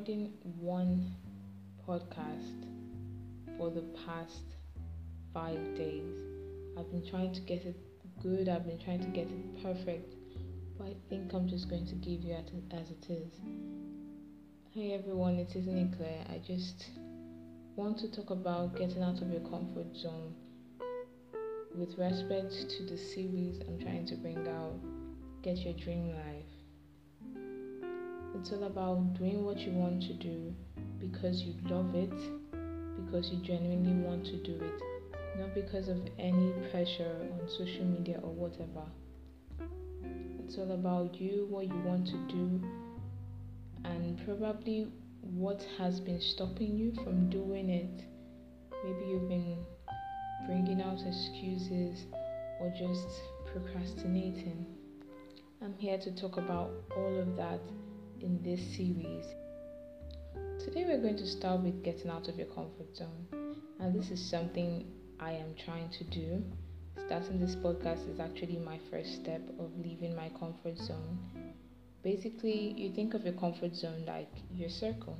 recording one podcast for the past five days. I've been trying to get it good, I've been trying to get it perfect, but I think I'm just going to give you as it is. Hey everyone, it isn't Claire. I just want to talk about getting out of your comfort zone with respect to the series I'm trying to bring out Get Your Dream Life. It's all about doing what you want to do because you love it, because you genuinely want to do it, not because of any pressure on social media or whatever. It's all about you, what you want to do, and probably what has been stopping you from doing it. Maybe you've been bringing out excuses or just procrastinating. I'm here to talk about all of that in this series. Today, we're going to start with getting out of your comfort zone, and this is something I am trying to do. Starting this podcast is actually my first step of leaving my comfort zone. Basically, you think of your comfort zone like your circle,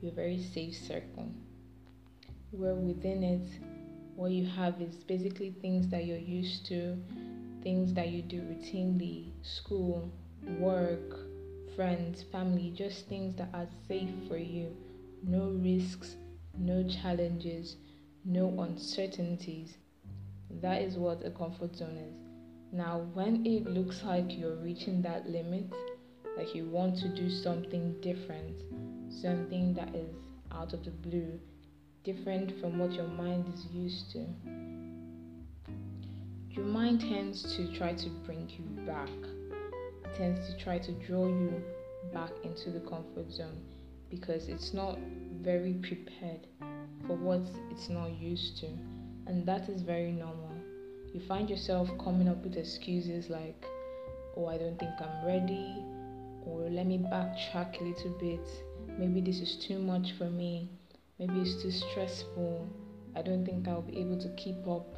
your very safe circle, where within it, what you have is basically things that you're used to, things that you do routinely, school, work, friends, family, just things that are safe for you. No risks, no challenges, no uncertainties. That is what a comfort zone is. Now, when it looks like you're reaching that limit, like you want to do something different, something that is out of the blue, different from what your mind is used to. Your mind tends to try to bring you back. Tends to try to draw you back into the comfort zone because it's not very prepared for what it's not used to. And that is very normal. You find yourself coming up with excuses like, oh, I don't think I'm ready, or let me backtrack a little bit. Maybe this is too much for me Maybe it's too stressful. I don't think I'll be able to keep up.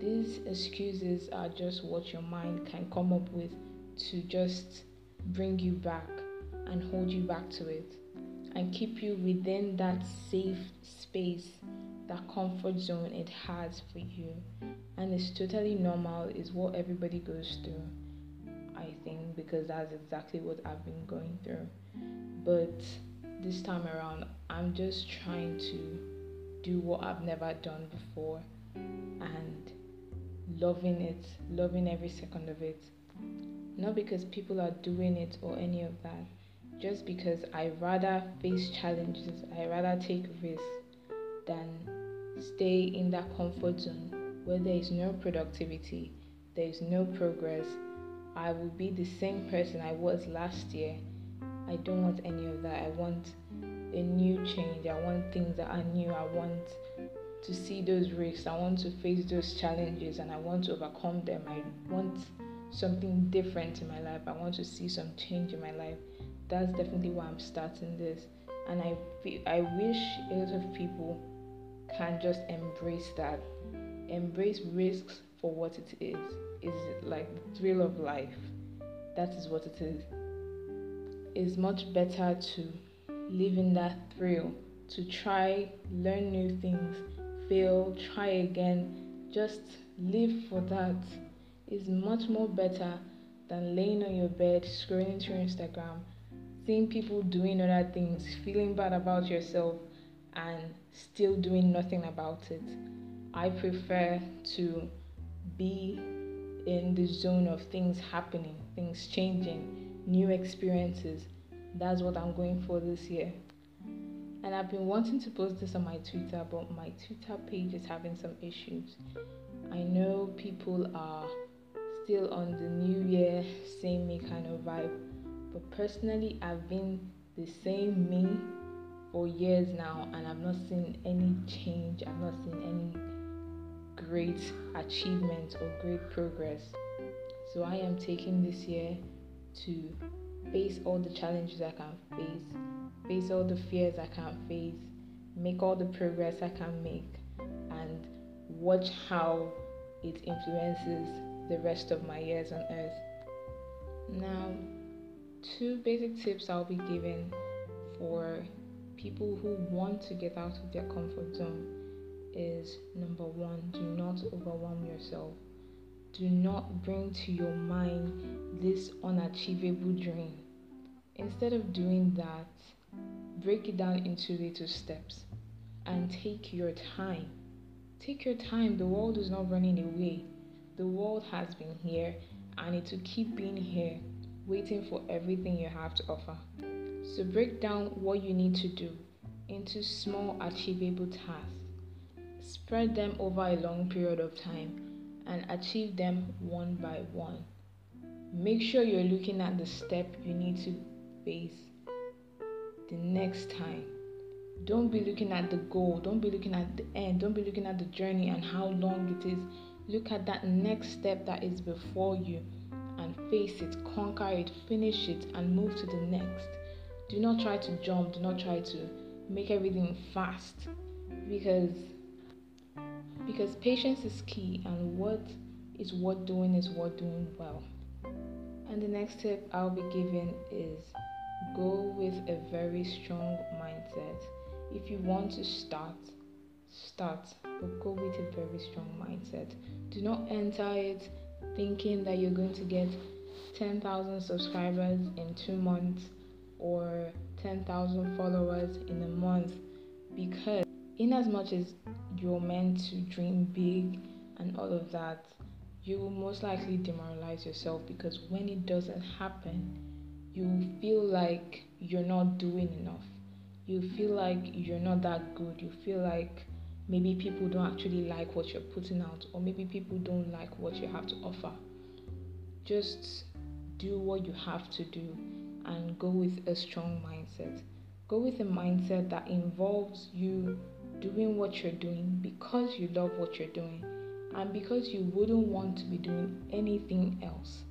These excuses are just what your mind can come up with to just bring you back and hold you back to it and keep you within that safe space, that comfort zone it has for you. And it's totally normal, is what everybody goes through. I think because that's exactly what I've been going through. But this time around, I'm just trying to do what I've never done before and loving it, loving every second of it. Not because people are doing it or any of that, just because I rather face challenges, I rather take risks than stay in that comfort zone where there is no productivity, there is no progress. I will be the same person I was last year I don't want any of that. I want a new change. I want things that are new. I want to see those risks. I want to face those challenges and I want to overcome them. I want something different in my life. I want to see some change in my life. That's definitely why I'm starting this. And I I wish a lot of people can just embrace that. Embrace risks for what it is. Is like the thrill of life. That is what it is is much better to live in that thrill, to try, learn new things, fail, try again, just live for that is much more better than laying on your bed, scrolling through Instagram, seeing people doing other things, feeling bad about yourself, and still doing nothing about it. I prefer to be in the zone of things happening, things changing, new experiences. That's what I'm going for this year. And I've been wanting to post this on my Twitter, but my Twitter page is having some issues. I know people are still on the new year, same me kind of vibe, but personally, I've been the same me for years now, and I've not seen any change, I've not seen any great achievement or great progress. So I am taking this year to face all the challenges I can face, face all the fears I can face, make all the progress I can make, and watch how it influences the rest of my years on earth. Now, two basic tips I'll be giving for people who want to get out of their comfort zone is number one, do not overwhelm yourself. Do not bring to your mind this unachievable dream. Instead of doing that, break it down into little steps and take your time. Take your time. The world is not running away. The world has been here and it will keep being here, waiting for everything you have to offer. So break down what you need to do into small, achievable tasks. Spread them over a long period of time and achieve them one by one. Make sure you're looking at the step you need to face the next time. Don't be looking at the goal, don't be looking at the end, don't be looking at the journey and how long it is. Look at that next step that is before you and face it, conquer it, finish it, and move to the next. Do not try to jump, do not try to make everything fast because because patience is key and what is worth doing is worth doing well. And the next tip I'll be giving is go with a very strong mindset. If you want to start, start, but go with a very strong mindset. Do not enter it thinking that you're going to get 10,000 subscribers in two months or 10,000 followers in a month because, in as much as you're meant to dream big and all of that, you will most likely demoralize yourself because when it doesn't happen, you feel like you're not doing enough. You feel like you're not that good. You feel like maybe people don't actually like what you're putting out, or maybe people don't like what you have to offer. Just do what you have to do and go with a strong mindset. Go with a mindset that involves you doing what you're doing because you love what you're doing and because you wouldn't want to be doing anything else.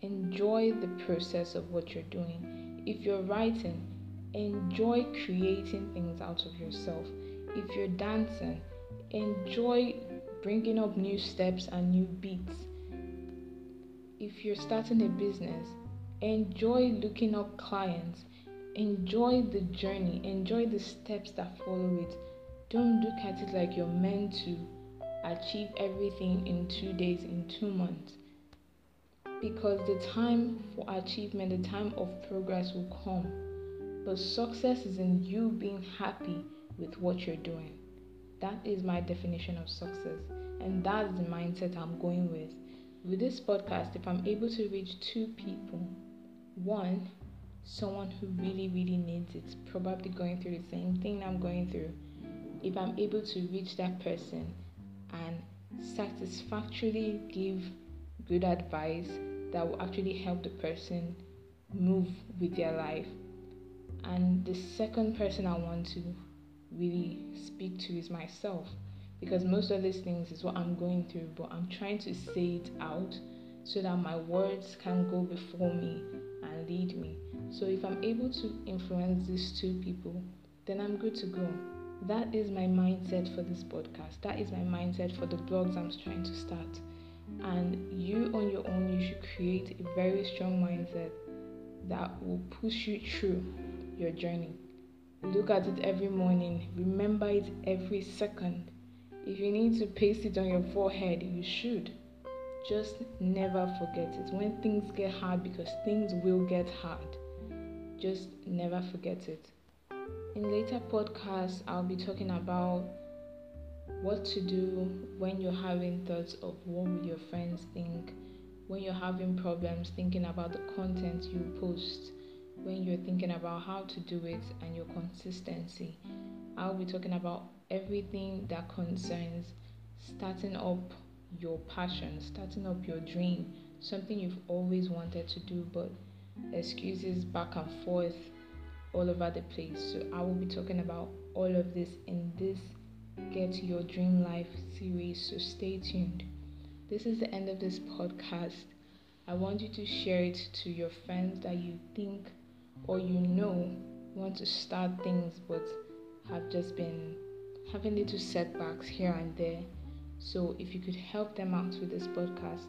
Enjoy the process of what you're doing. If you're writing, enjoy creating things out of yourself. If you're dancing, enjoy bringing up new steps and new beats. If you're starting a business, enjoy looking up clients enjoy the journey, enjoy the steps that follow it. Don't look at it like you're meant to achieve everything in two days, in two months. Because the time for achievement, the time of progress will come. But success is in you being happy with what you're doing. That is my definition of success. And that's the mindset I'm going with. With this podcast, if I'm able to reach two people, one, someone who really, really needs it, probably going through the same thing I'm going through, if I'm able to reach that person and satisfactorily give good advice that will actually help the person move with their life. And the second person I want to really speak to is myself because most of these things is what I'm going through, but I'm trying to say it out so that my words can go before me and lead me. So if I'm able to influence these two people, then I'm good to go. That is my mindset for this podcast. That is my mindset for the blogs I'm trying to start. And you on your own, you should create a very strong mindset that will push you through your journey. Look at it every morning, remember it every second. If you need to paste it on your forehead, you should. Just never forget it. When things get hard, because things will get hard, just never forget it. In later podcasts, I'll be talking about what to do when you're having thoughts of what will your friends think, when you're having problems thinking about the content you post, when you're thinking about how to do it and your consistency. I'll be talking about everything that concerns starting up your passion, starting up your dream, something you've always wanted to do, but excuses back and forth all over the place. So I will be talking about all of this in this Get Your Dream Life series. So stay tuned. This is the end of this podcast. I want you to share it to your friends that you think or you know want to start things but have just been having little setbacks here and there. So if you could help them out with this podcast,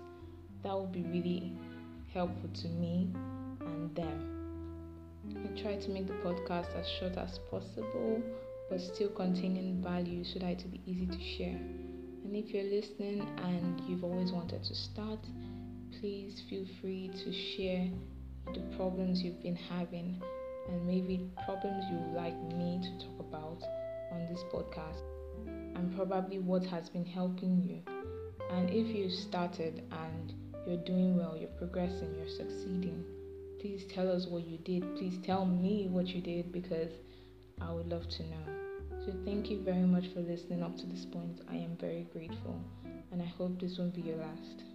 that would be really helpful to me and them. I try to make the podcast as short as possible, but still containing value so that it will be easy to share. And if you're listening and you've always wanted to start, please feel free to share the problems you've been having and maybe problems you would like me to talk about on this podcast and probably what has been helping you. And if you started and you're doing well, you're progressing, you're succeeding, please tell us what you did. Please tell me what you did because I would love to know. So, thank you very much for listening up to this point. I am very grateful, and I hope this won't be your last.